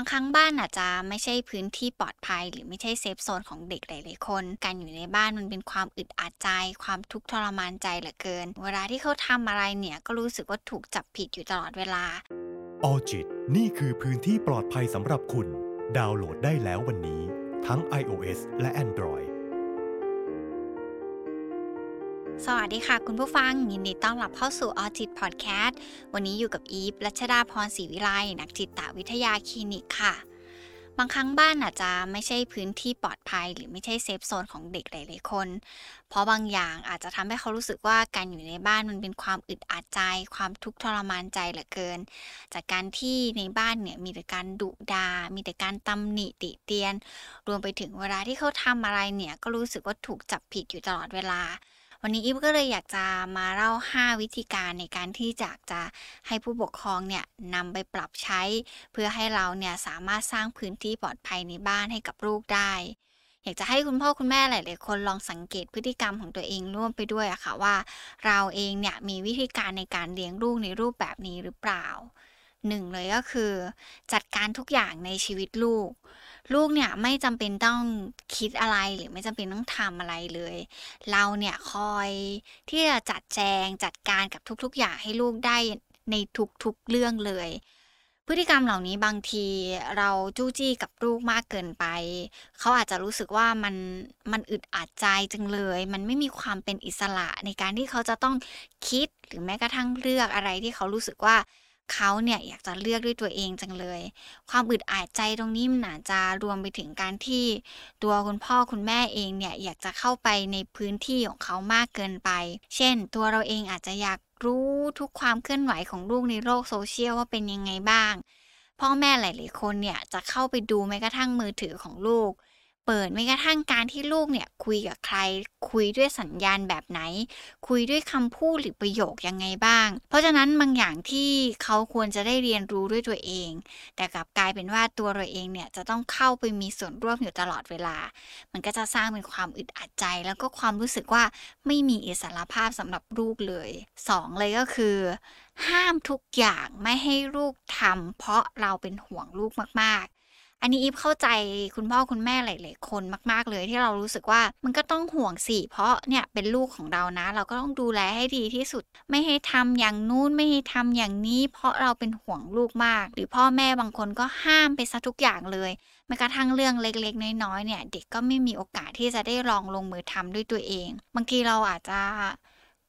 บางครั้งบ้านอาจจะไม่ใช่พื้นที่ปลอดภัย หรือไม่ใช่เซฟโซนของเด็กหลายๆคน การอยู่ในบ้านมันเป็นความอึดอัดใจ ความทุกข์ทรมานใจเหลือเกิน เวลาที่เขาทำอะไรเนี่ยก็รู้สึกว่าถูกจับผิดอยู่ตลอดเวลาออจิตนี่คือพื้นที่ปลอดภัยสำหรับคุณ ดาวน์โหลดได้แล้ววันนี้ ทั้ง iOS และ Android สวัสดีค่ะคุณผู้ฟัง ยินดีต้อนรับเข้าสู่ออจิตพอดแคสต์วันนี้อยู่กับอีฟรัชดาพรศรีวิไลนักจิตวิทยาคลินิกค่ะ บางครั้งบ้านอาจจะไม่ใช่พื้นที่ปลอดภัย หรือไม่ใช่ safe zone ของเด็กหลายๆคน เพราะบางอย่างอาจจะทำให้เขารู้สึกว่าการอยู่ในบ้านมันเป็นความอึดอัดใจ ความทุกข์ทรมานใจเหลือเกิน จากการที่ในบ้านเนี่ยมีแต่การดุด่า มีแต่การตำหนิติเตียน รวมไปถึงเวลาที่เขาทำอะไรเนี่ยก็รู้สึกว่าถูกจับผิดอยู่ตลอดเวลา วันนี้อีฟก็เลยอยากจะมาเล่า 5 วิธีการในการที่จะจะให้ผู้ปกครองเนี่ยนำไปปรับใช้ เพื่อให้เราเนี่ยสามารถสร้างพื้นที่ปลอดภัยในบ้านให้กับลูกได้ อยากจะให้คุณพ่อคุณแม่หลายๆคนลองสังเกตพฤติกรรมของตัวเองร่วมไปด้วยอะค่ะว่า เราเองเนี่ยมีวิธีการในการเลี้ยงลูกในรูปแบบนี้หรือเปล่า หนึ่งเลยก็คือ จัดการทุกอย่างในชีวิตลูก ลูกเนี่ยไม่จำเป็นต้องคิดอะไรหรือไม่จำเป็นต้องทำอะไรเลย เราเนี่ยคอยที่จะจัดแจงจัดการกับทุกๆอย่างให้ลูกได้ในทุกๆเรื่องเลย พฤติกรรมเหล่านี้บางทีเราจู้จี้กับลูกมากเกินไป เขาอาจจะรู้สึกว่ามันมันอึดอัดใจจังเลย มันไม่มีความเป็นอิสระในการที่เขาจะต้องคิดหรือแม้กระทั่งเลือกอะไรที่เขารู้สึกว่า เขาเนี่ยอยากจะเลือกด้วยตัวเองจังเลย ความอึดอัดใจตรงนี้มันอาจจะรวมไปถึงการที่ตัวคุณพ่อคุณแม่เองเนี่ยอยากจะเข้าไปในพื้นที่ของเขามากเกินไป เช่น ตัวเราเองอาจจะอยากรู้ทุกความเคลื่อนไหวของลูกในโลกโซเชียลว่าเป็นยังไงบ้าง พ่อแม่หลาย ๆ คนเนี่ยจะเข้าไปดูแม้กระทั่งมือถือของลูก เปิดไม่กระทั่งการที่ลูกเนี่ยคุยกับใคร คุยด้วยสัญญาณแบบไหน คุยด้วยคำพูดหรือประโยคยังไงบ้าง เพราะฉะนั้นบางอย่างที่เขาควรจะได้เรียนรู้ด้วยตัวเอง แต่กลับกลายเป็นว่าตัวเราเองเนี่ยจะต้องเข้าไปมีส่วนร่วมอยู่ตลอดเวลา มันก็จะสร้างเป็นความอึดอัดใจ แล้วก็ความรู้สึกว่าไม่มีอิสระภาพสำหรับลูกเลย 2 เลยก็คือห้ามทุกอย่างไม่ให้ลูกทำเพราะเราเป็นห่วงลูกมาก อันนี้อีฟเข้าใจคุณพ่อคุณแม่หลาย ๆ คนมาก ๆ เลยที่เรารู้สึกว่ามันก็ต้องห่วงสิเพราะเนี่ยเป็นลูกของเรานะ เราก็ต้องดูแลให้ดีที่สุด ไม่ให้ทำอย่างนู้นไม่ให้ทำอย่างนี้ เพราะเราเป็นห่วงลูกมาก หรือพ่อแม่บางคนก็ห้ามไปซะทุกอย่างเลยแม้กระทั่งเรื่องเล็กๆ น้อยๆเนี่ย เด็กก็ไม่มีโอกาสที่จะได้ลองลงมือทำด้วยตัวเอง บางทีเราอาจจะ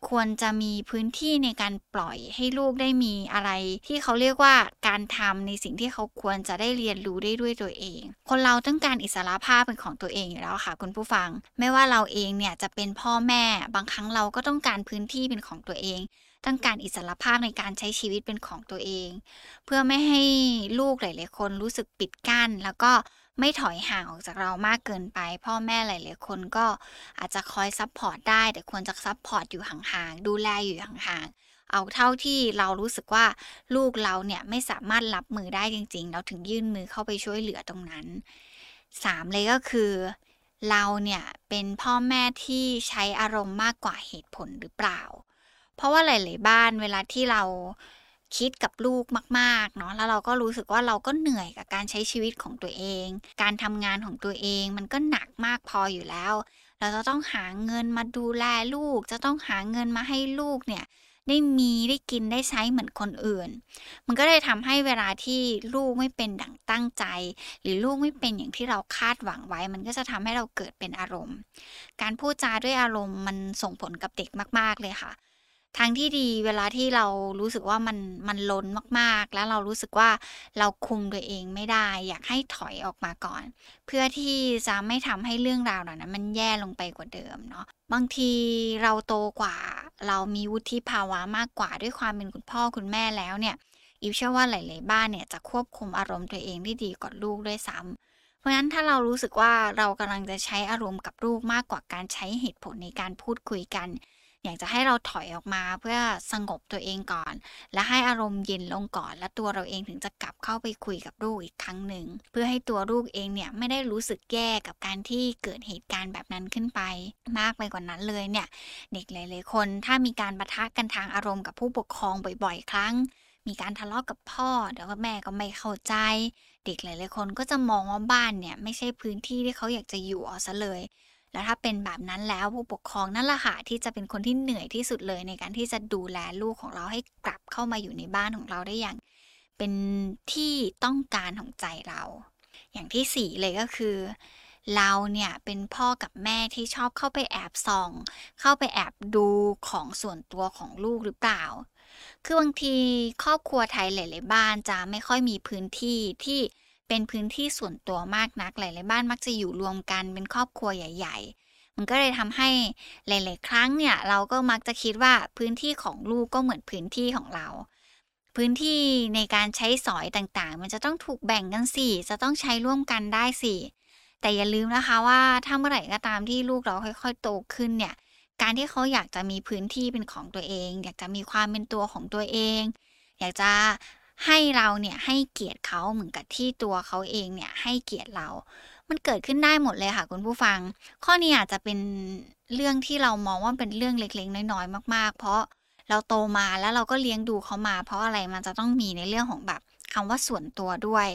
ควรจะมีพื้นที่ในการปล่อยให้ลูกได้มีอะไร ที่เขาเรียกว่าการทำในสิ่งที่เขาควรจะได้เรียนรู้ได้ด้วยตัวเอง คนเราต้องการอิสระภาพเป็นของตัวเองอยู่แล้วค่ะ คุณผู้ฟัง ไม่ว่าเราเองเนี่ยจะเป็นพ่อแม่ บางครั้งเราก็ต้องการพื้นที่เป็นของตัวเองต้องการอิสระภาพในการใช้ชีวิตเป็นของตัวเอง เพื่อไม่ให้ลูกหลาย ๆ คนรู้สึกปิดกั้น แล้วก็ ไม่ถอยห่างออกจากเรามากเกินไป พ่อแม่หลายๆคนก็อาจจะคอย support ได้ แต่ควรจะ support อยู่ห่างๆดูแลอยู่ห่างๆเอาเท่าที่เรารู้สึกว่าลูกเราเนี่ยไม่สามารถรับมือได้จริง ๆ เราถึงยื่นมือเข้าไปช่วยเหลือตรงนั้นสามเลยก็คือ เราเนี่ยเป็นพ่อแม่ที่ใช้อารมณ์มากกว่าเหตุผลหรือเปล่า เพราะว่าหลาย ๆ บ้านเวลาที่เรา คิดกับลูกมากๆเนาะแล้วเราก็รู้สึกว่าเราก็เหนื่อยกับการใช้ชีวิตของตัวเอง การทำงานของตัวเองมันก็หนักมากพออยู่แล้ว เราจะต้องหาเงินมาดูแลลูก จะต้องหาเงินมาให้ลูกเนี่ยได้มีได้กินได้ใช้เหมือนคนอื่น มันก็เลยทำให้เวลาที่ลูกไม่เป็นดั่งตั้งใจ หรือลูกไม่เป็นอย่างที่เราคาดหวังไว้ มันก็จะทำให้เราเกิดเป็นอารมณ์ การพูดจาด้วยอารมณ์มันส่งผลกับเด็กมาก ๆเลยค่ะ ทางที่ดีเวลาที่เรารู้สึกว่ามันมันล้นมากๆ แล้วเรารู้สึกว่าเราคุมตัวเองไม่ได้ อยากให้ถอยออกมาก่อน เพื่อที่จะไม่ทำให้เรื่องราวเหล่านั้นมันแย่ลงไปกว่าเดิมเนาะบางทีเราโตกว่า เรามีวุฒิภาวะมากกว่าด้วยความเป็นคุณพ่อคุณแม่แล้วเนี่ยอิวเชื่อว่าหลาย ๆ บ้านเนี่ยจะควบคุมอารมณ์ตัวเองได้ดีกว่าลูกด้วยซ้ำเพราะฉะนั้นถ้าเรารู้สึกว่าเรากำลังจะใช้อารมณ์กับลูกมากกว่าการใช้เหตุผลในการพูดคุยกัน อยากจะให้เราถอยออกมาเพื่อสงบตัวเองก่อน และให้อารมณ์เย็นลงก่อน และตัวเราเองถึงจะกลับเข้าไปคุยกับลูกอีกครั้งหนึ่งเพื่อให้ตัวลูกเองเนี่ยไม่ได้รู้สึกแย่กับการที่เกิดเหตุการณ์แบบนั้นขึ้นไป มากไปกว่านั้นเลยเนี่ยเด็กหลายๆคนถ้ามีการประทะกันทางอารมณ์กับผู้ปกครองบ่อย ๆ ครั้งมีการทะเลาะกกับพ่อเดี๋ยวแม่ก็ไม่เข้าใจ เด็กหลายๆคนก็จะมองว่าบ้านเนี่ย ไม่ใช่พื้นที่ที่เขาอยากจะอยู่เอาซะเลย แล้วถ้าเป็นแบบนั้นแล้วผู้ปกครองนั่นแหละค่ะที่จะเป็นคนที่เหนื่อยที่สุดเลยในการที่จะดูแลลูกของเราให้กลับเข้ามาอยู่ในบ้านของเราได้อย่าง เป็นที่ต้องการของใจเรา อย่างที่สี่เลยก็คือเราเนี่ยเป็นพ่อกับแม่ที่ชอบเข้าไปแอบส่อง เข้าไปแอบดูของส่วนตัวของลูกหรือเปล่า คือบางทีครอบครัวไทยหลาย ๆ บ้านจะไม่ค่อยมีพื้นที่ที่ เป็นพื้นที่ส่วนตัวมากนัก หลาย ๆ บ้านมักจะอยู่รวมกันเป็นครอบครัวใหญ่ ๆ มันก็เลยทำให้หลาย ๆ ครั้งเนี่ยเราก็มักจะคิดว่าพื้นที่ของลูกก็เหมือนพื้นที่ของเรา พื้นที่ในการใช้สอยต่างๆ มันจะต้องถูกแบ่งกันสิจะต้องใช้ร่วมกันได้สิแต่อย่าลืมนะคะว่าถ้าเมื่อไหร่ก็ตามที่ลูกเราค่อย ๆ โตขึ้นเนี่ยการที่เขาอยากจะมีพื้นที่เป็นของตัวเอง อยากจะมีความเป็นตัวของตัวเอง อยากจะ ให้เราเนี่ยให้เกียรติเขาเหมือนกับที่ตัวเขาเองเนี่ยให้เกียรติเรา มันเกิดขึ้นได้หมดเลยค่ะคุณผู้ฟัง ข้อนี้อาจจะเป็นเรื่องที่เรามองว่าเป็นเรื่องเล็กๆ น้อยๆ มาก ๆ เพราะเราโตมาแล้วเราก็เลี้ยงดูเขามา เพราะอะไรมันจะต้องมีในเรื่องของแบบคำว่าส่วนตัวด้วย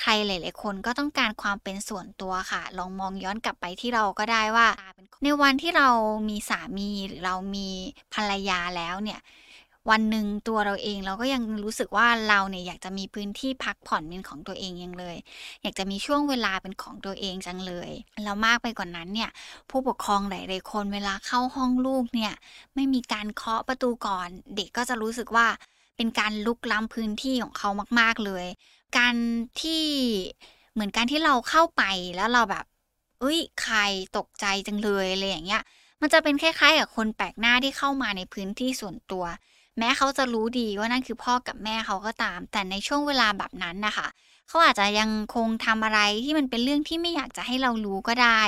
ใครหลาย ๆ คนก็ต้องการความเป็นส่วนตัวค่ะ ลองมองย้อนกลับไปที่เราก็ได้ว่า ในวันที่เรามีสามีหรือเรามีภรรยาแล้วเนี่ย วันหนึ่งตัวเราเองเราก็ยังรู้สึกว่าเราเนี่ยอยากจะมีพื้นที่พักผ่อนเป็นของตัวเองยังเลย อยากจะมีช่วงเวลาเป็นของตัวเองจังเลยแล้วมากไปกว่านนั้นเนี่ยผู้ปกครองหลายๆคนเวลาเข้าห้องลูกเนี่ยไม่มีการเคาะประตูก่อน เด็กก็จะรู้สึกว่าเป็นการลุกล้ำพื้นที่ของเขามาก ๆเลย การที่เหมือนการที่เราเข้าไปแล้วเราแบบเอ้ยใครตกใจจังเลยอะไรอย่างเงี้ย มันจะเป็นคล้ายๆกับคนแปลกหน้าที่เข้ามาในพื้นที่ส่วนตัว แม้เขาจะรู้ดีว่านั่นคือพ่อกับแม่เขาก็ตาม แต่ในช่วงเวลาแบบนั้นนะคะเขาอาจจะยังคงทำอะไรที่มันเป็นเรื่องที่ไม่อยากจะให้เรารู้ก็ได้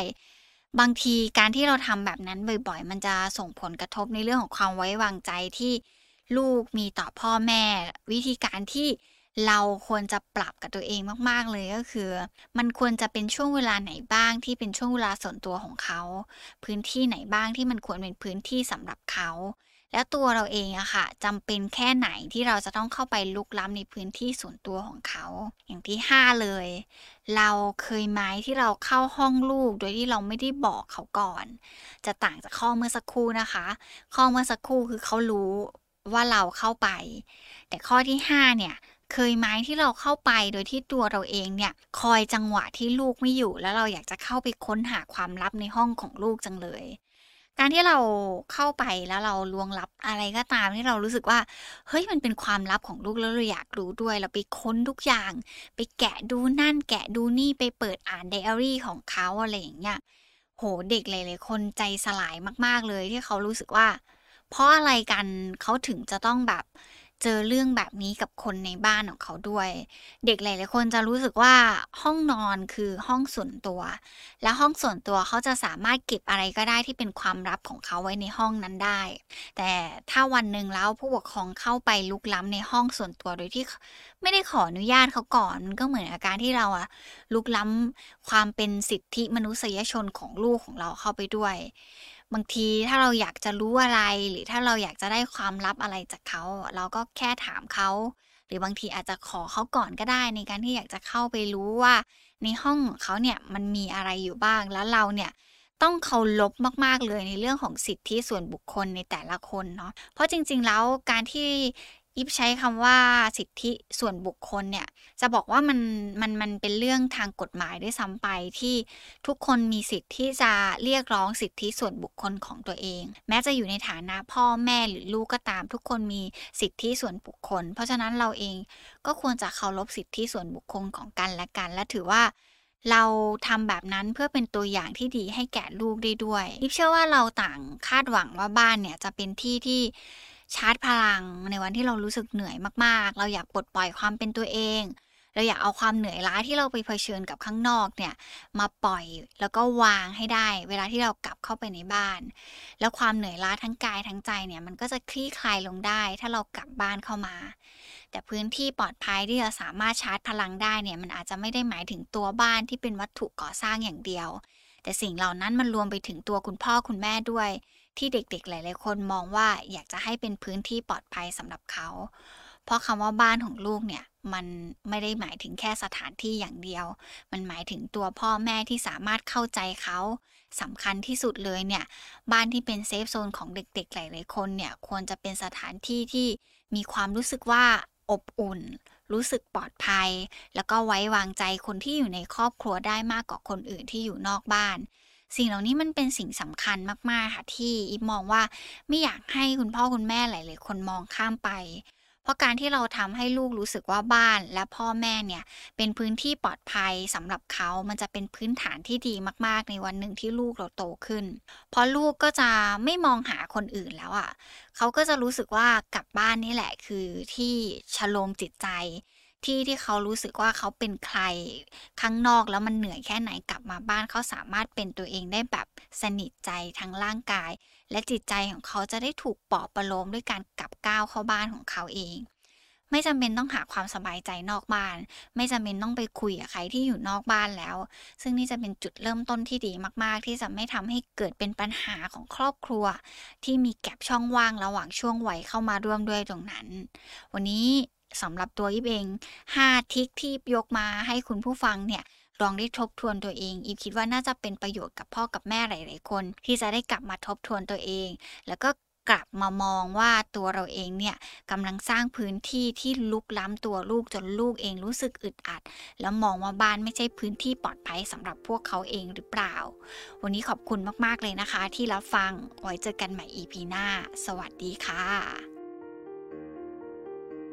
บางทีการที่เราทำแบบนั้นบ่อยๆ มันจะส่งผลกระทบในเรื่องของความไว้วางใจที่ลูกมีต่อพ่อแม่ วิธีการที่เราควรจะปรับกับตัวเองมากๆเลยก็คือ มันควรจะเป็นช่วงเวลาไหนบ้างที่เป็นช่วงเวลาส่วนตัวของเขา พื้นที่ไหนบ้างที่มันควรเป็นพื้นที่สำหรับเขา แล้วตัวเราเองอะค่ะจำเป็นแค่ไหนที่เราจะต้องเข้าไปลุกล้ำในพื้นที่ส่วนตัวของเขา อย่างที่ห้าเลย เราเคยไหมที่เราเข้าห้องลูกโดยที่เราไม่ได้บอกเขาก่อน จะต่างจากข้อเมื่อสักครู่นะคะ ข้อเมื่อสักครู่คือเขารู้ว่าเราเข้าไป แต่ข้อที่ห้าเนี่ยเคยไหมที่เราเข้าไปโดยที่ตัวเราเองเนี่ย คอยจังหวะที่ลูกไม่อยู่ แล้วเราอยากจะเข้าไปค้นหาความลับในห้องของลูกจังเลย การที่เราเข้าไปแล้วเราลวงลับอะไรก็ตามที่เรารู้สึกว่า เฮ้ยมันเป็นความลับของลูกแล้วเราอยากรู้ด้วย เราไปค้นทุกอย่าง ไปแกะดูนั่น แกะดูนี่ไปเปิดอ่านไดอารี่ของเขาอะไรอย่างเงี้ยโหเด็กหลายๆคนใจสลายมาก ๆเลยที่เขารู้สึกว่า เพราะอะไรกันเขาถึงจะต้องแบบ เจอเรื่องแบบนี้กับคนในบ้านของเขาด้วย เด็กหลายๆคนจะรู้สึกว่าห้องนอนคือห้องส่วนตัว และห้องส่วนตัวเขาจะสามารถเก็บอะไรก็ได้ที่เป็นความลับของเขาไว้ในห้องนั้นได้ แต่ถ้าวันหนึ่งแล้วผู้ปกครองเข้าไปลุกล้ำในห้องส่วนตัวโดยที่ไม่ได้ขออนุญาตเขาก่อนมันก็เหมือนอาการที่เราอะลุกล้ำความเป็นสิทธิมนุษยชนของลูกของเราเข้าไปด้วย บางทีถ้าเราอยากจะรู้อะไร หรือถ้าเราอยากจะได้ความลับอะไรจากเขา เราก็แค่ถามเขา หรือบางทีอาจจะขอเขาก่อนก็ได้ ในการที่อยากจะเข้าไปรู้ว่า ในห้องของเขาเนี่ยมันมีอะไรอยู่บ้างแล้วเราเนี่ยต้องเคารพมาก ๆ เลยในเรื่องของสิทธิส่วนบุคคลในแต่ละคนเนาะ เพราะจริง ๆ แล้วการที่ ยิบใช้คำว่าสิทธิส่วนบุคคลเนี่ย จะบอกว่ามันมันมันเป็นเรื่องทางกฎหมายด้วยซ้ำไปที่ทุกคนมีสิทธิ์ที่จะเรียกร้องสิทธิส่วนบุคคลของตัวเอง แม้จะอยู่ในฐานะพ่อแม่หรือลูกก็ตาม ทุกคนมีสิทธิส่วนบุคคล เพราะฉะนั้นเราเองก็ควรจะเคารพสิทธิส่วนบุคคลของกันและกัน และถือว่าเราทำแบบนั้นเพื่อเป็นตัวอย่างที่ดีให้แก่ลูกได้ด้วยยิบเชื่อว่าเราต่างคาดหวังว่าบ้านเนี่ยจะเป็นที่ที่ ชาร์จพลังในวันที่เรารู้สึกเหนื่อยมาก ๆ เราอยากปลดปล่อยความเป็นตัวเอง เราอยากเอาความเหนื่อยล้าที่เราไปเผชิญกับข้างนอกเนี่ยมาปล่อยแล้วก็วางให้ได้ เวลาที่เรากลับเข้าไปในบ้าน แล้วความเหนื่อยล้าทั้งกายทั้งใจเนี่ยมันก็จะคลี่คลายลงได้ ถ้าเรากลับบ้านเข้ามา แต่พื้นที่ปลอดภัยที่จะสามารถชาร์จพลังได้เนี่ยมันอาจจะไม่ได้หมายถึงตัวบ้านที่เป็นวัตถุก่อสร้างอย่างเดียว แต่สิ่งเหล่านั้นมันรวมไปถึงตัวคุณพ่อคุณแม่ด้วย ที่เด็กๆ หลายๆ คนมองว่าอยากจะให้เป็นพื้นที่ปลอดภัยสำหรับเขา เพราะคำว่าบ้านของลูกเนี่ย มันไม่ได้หมายถึงแค่สถานที่อย่างเดียว มันหมายถึงตัวพ่อแม่ที่สามารถเข้าใจเขาสำคัญที่สุดเลยเนี่ย บ้านที่เป็นเซฟโซนของเด็กๆ หลายๆ คนเนี่ย ควรจะเป็นสถานที่ที่มีความรู้สึกว่าอบอุ่น รู้สึกปลอดภัย แล้วก็ไว้วางใจคนที่อยู่ในครอบครัวได้มากกว่าคนอื่นที่อยู่นอกบ้าน สิ่งเหล่านี้มันเป็นสิ่งสำคัญมากๆค่ะที่อีฟมองว่าไม่อยากให้คุณพ่อคุณแม่หลาย ๆ คนมองข้ามไป เพราะการที่เราทำให้ลูกรู้สึกว่าบ้านและพ่อแม่เนี่ยเป็นพื้นที่ปลอดภัยสำหรับเขา มันจะเป็นพื้นฐานที่ดีมาก ๆ ในวันหนึ่งที่ลูกเราโตขึ้น เพราะลูกก็จะไม่มองหาคนอื่นแล้วอะ่ะ เขาก็จะรู้สึกว่ากลับบ้านนี่แหละคือที่ชโลมจิตใจ ที่ที่เขารู้สึกว่าเขาเป็นใครข้างนอกแล้วมันเหนื่อยแค่ไหนกลับมาบ้านเขาสามารถเป็นตัวเองได้แบบสนิทใจทั้งร่างกาย และจิตใจของเขาจะได้ถูกปลอบประโลมด้วยการกลับก้าวเข้าบ้านของเขาเอง ไม่จำเป็นต้องหาความสบายใจนอกบ้าน ไม่จำเป็นต้องไปคุยกับใครที่อยู่นอกบ้านแล้ว ซึ่งนี่จะเป็นจุดเริ่มต้นที่ดีมาก ๆ ที่จะไม่ทำให้เกิดเป็นปัญหาของครอบครัว ที่มีแก็บช่องว่างระหว่างช่วงวัยเข้ามาร่วมด้วยตรงนั้น วันนี้ สำหรับตัวยิบเอง 5 ทิกที่ยกมาให้คุณผู้ฟังเนี่ยลองได้ทบทวนตัวเองอีฟคิดว่าน่าจะเป็นประโยชน์กับพ่อกับแม่หลาย ๆ คน ที่จะได้กลับมาทบทวนตัวเอง แล้วก็กลับมามองว่าตัวเราเองเนี่ยกำลังสร้างพื้นที่ที่ลุกล้ำตัวลูกจนลูกเองรู้สึกอึดอัด แล้วมองว่าบ้านไม่ใช่พื้นที่ปลอดภัยสำหรับพวกเขาเองหรือเปล่า วันนี้ขอบคุณมากๆเลยนะคะ ที่รับฟังไว้เจอกันใหม่ EP หน้า สวัสดีค่ะ